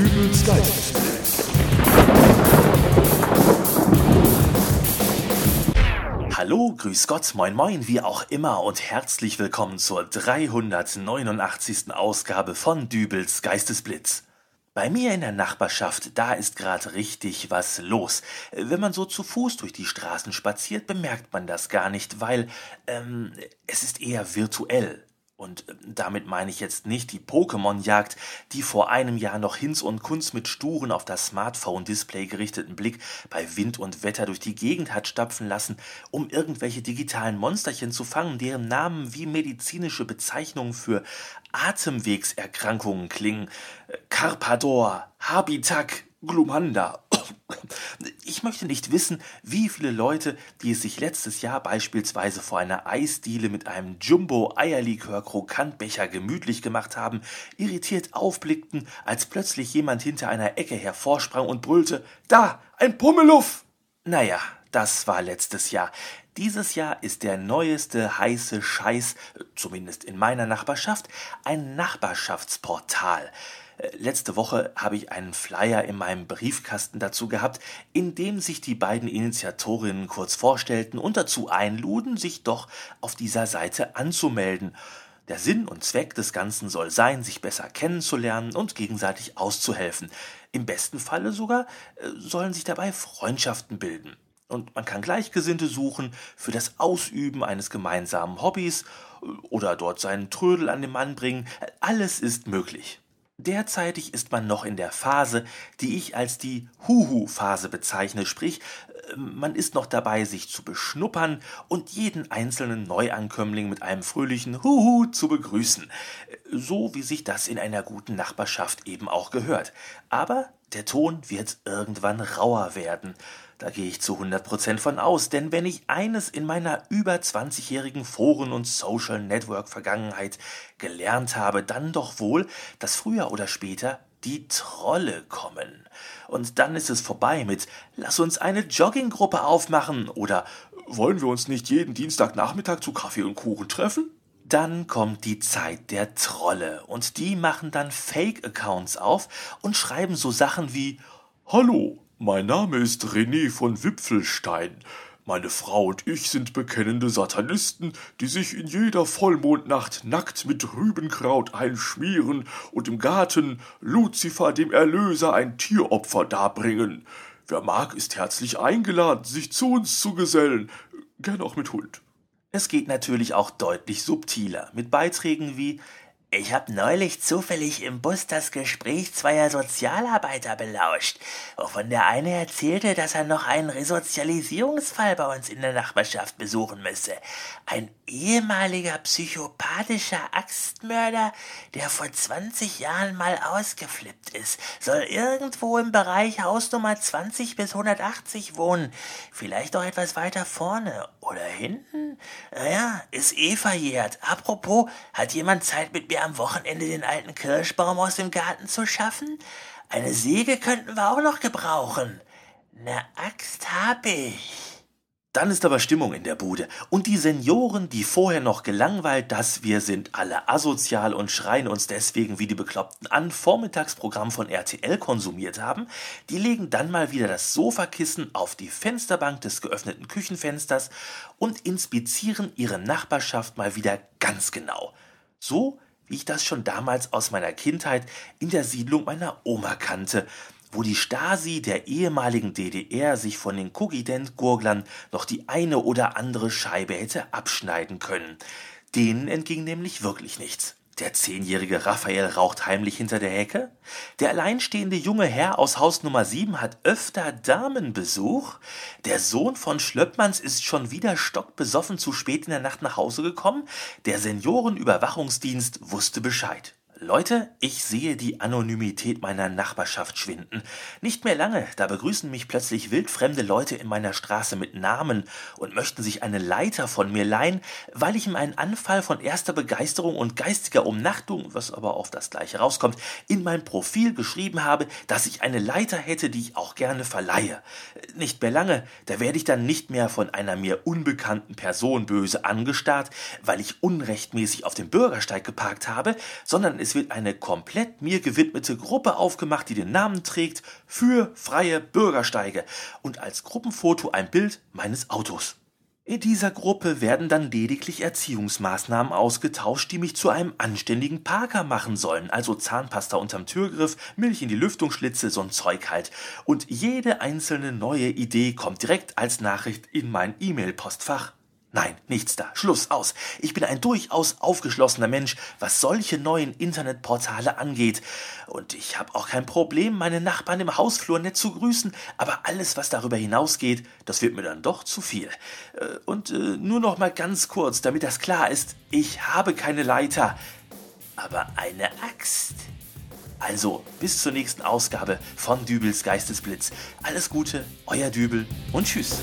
Dübels Geistesblitz. Hallo, grüß Gott, moin moin, wie auch immer und herzlich willkommen zur 389. Ausgabe von Dübels Geistesblitz. Bei mir in der Nachbarschaft, da ist gerade richtig was los. Wenn man so zu Fuß durch die Straßen spaziert, bemerkt man das gar nicht, weil ähm, es ist eher virtuell. Und äh, damit meine ich jetzt nicht die Pokémon-Jagd, die vor einem Jahr noch Hinz und Kunz mit sturen auf das Smartphone-Display gerichteten Blick bei Wind und Wetter durch die Gegend hat stapfen lassen, um irgendwelche digitalen Monsterchen zu fangen, deren Namen wie medizinische Bezeichnungen für Atemwegserkrankungen klingen. Carpador, Habitac, Glumanda ich möchte nicht wissen, wie viele Leute, die es sich letztes Jahr beispielsweise vor einer Eisdiele mit einem Jumbo-Eierlikör-Krokantbecher gemütlich gemacht haben, irritiert aufblickten, als plötzlich jemand hinter einer Ecke hervorsprang und brüllte: Da, ein Pummeluff! Naja, das war letztes Jahr. Dieses Jahr ist der neueste heiße Scheiß, zumindest in meiner Nachbarschaft, ein Nachbarschaftsportal. Letzte Woche habe ich einen Flyer in meinem Briefkasten dazu gehabt, in dem sich die beiden Initiatorinnen kurz vorstellten und dazu einluden, sich doch auf dieser Seite anzumelden. Der Sinn und Zweck des Ganzen soll sein, sich besser kennenzulernen und gegenseitig auszuhelfen. Im besten Falle sogar äh, sollen sich dabei Freundschaften bilden. Und man kann Gleichgesinnte suchen für das Ausüben eines gemeinsamen Hobbys äh, oder dort seinen Trödel an den Mann bringen. Alles ist möglich. Derzeitig ist man noch in der Phase, die ich als die Huhu-Phase bezeichne, sprich, äh, man ist noch dabei, sich zu beschnuppern und jeden einzelnen Neuankömmling mit einem fröhlichen Huhu zu begrüßen, so wie sich das in einer guten Nachbarschaft eben auch gehört. Aber der Ton wird irgendwann rauer werden. Da gehe ich zu 100% von aus, denn wenn ich eines in meiner über 20-jährigen Foren- und Social Network-Vergangenheit gelernt habe, dann doch wohl, dass früher oder später die Trolle kommen. Und dann ist es vorbei mit Lass uns eine Jogginggruppe aufmachen oder Wollen wir uns nicht jeden Dienstagnachmittag zu Kaffee und Kuchen treffen? Dann kommt die Zeit der Trolle und die machen dann Fake-Accounts auf und schreiben so Sachen wie Hallo, mein Name ist René von Wipfelstein. Meine Frau und ich sind bekennende Satanisten, die sich in jeder Vollmondnacht nackt mit Rübenkraut einschmieren und im Garten Luzifer dem Erlöser ein Tieropfer darbringen. Wer mag, ist herzlich eingeladen, sich zu uns zu gesellen, gern auch mit Hund. Es geht natürlich auch deutlich subtiler, mit Beiträgen wie ich habe neulich zufällig im Bus das Gespräch zweier Sozialarbeiter belauscht, wovon der eine erzählte, dass er noch einen Resozialisierungsfall bei uns in der Nachbarschaft besuchen müsse. Ein ehemaliger psychopathischer Axtmörder, der vor 20 Jahren mal ausgeflippt ist, soll irgendwo im Bereich Hausnummer 20 bis 180 wohnen, vielleicht auch etwas weiter vorne oder hinten. Naja, ist eh verjährt. Apropos, hat jemand Zeit mit mir am Wochenende den alten Kirschbaum aus dem Garten zu schaffen? Eine Säge könnten wir auch noch gebrauchen. Ne Axt hab ich. Dann ist aber Stimmung in der Bude. Und die Senioren, die vorher noch gelangweilt, dass wir sind alle asozial und schreien uns deswegen wie die Bekloppten an, Vormittagsprogramm von RTL konsumiert haben, die legen dann mal wieder das Sofakissen auf die Fensterbank des geöffneten Küchenfensters und inspizieren ihre Nachbarschaft mal wieder ganz genau. So wie ich das schon damals aus meiner Kindheit in der Siedlung meiner Oma kannte, wo die Stasi der ehemaligen DDR sich von den Kugident-Gurglern noch die eine oder andere Scheibe hätte abschneiden können. Denen entging nämlich wirklich nichts. Der zehnjährige Raphael raucht heimlich hinter der Hecke. Der alleinstehende junge Herr aus Haus Nummer 7 hat öfter Damenbesuch. Der Sohn von Schlöppmanns ist schon wieder stockbesoffen zu spät in der Nacht nach Hause gekommen. Der Seniorenüberwachungsdienst wusste Bescheid. Leute, ich sehe die Anonymität meiner Nachbarschaft schwinden. Nicht mehr lange, da begrüßen mich plötzlich wildfremde Leute in meiner Straße mit Namen und möchten sich eine Leiter von mir leihen, weil ich ihm einen Anfall von erster Begeisterung und geistiger Umnachtung, was aber auf das gleiche rauskommt, in mein Profil geschrieben habe, dass ich eine Leiter hätte, die ich auch gerne verleihe. Nicht mehr lange, da werde ich dann nicht mehr von einer mir unbekannten Person böse angestarrt, weil ich unrechtmäßig auf dem Bürgersteig geparkt habe, sondern es es wird eine komplett mir gewidmete Gruppe aufgemacht, die den Namen trägt für freie Bürgersteige und als Gruppenfoto ein Bild meines Autos. In dieser Gruppe werden dann lediglich Erziehungsmaßnahmen ausgetauscht, die mich zu einem anständigen Parker machen sollen. Also Zahnpasta unterm Türgriff, Milch in die Lüftungsschlitze, so ein Zeug halt. Und jede einzelne neue Idee kommt direkt als Nachricht in mein E-Mail-Postfach. Nein, nichts da. Schluss aus. Ich bin ein durchaus aufgeschlossener Mensch, was solche neuen Internetportale angeht. Und ich habe auch kein Problem, meine Nachbarn im Hausflur nett zu grüßen, aber alles, was darüber hinausgeht, das wird mir dann doch zu viel. Äh, und äh, nur noch mal ganz kurz, damit das klar ist, ich habe keine Leiter, aber eine Axt. Also, bis zur nächsten Ausgabe von Dübels Geistesblitz. Alles Gute, euer Dübel und tschüss.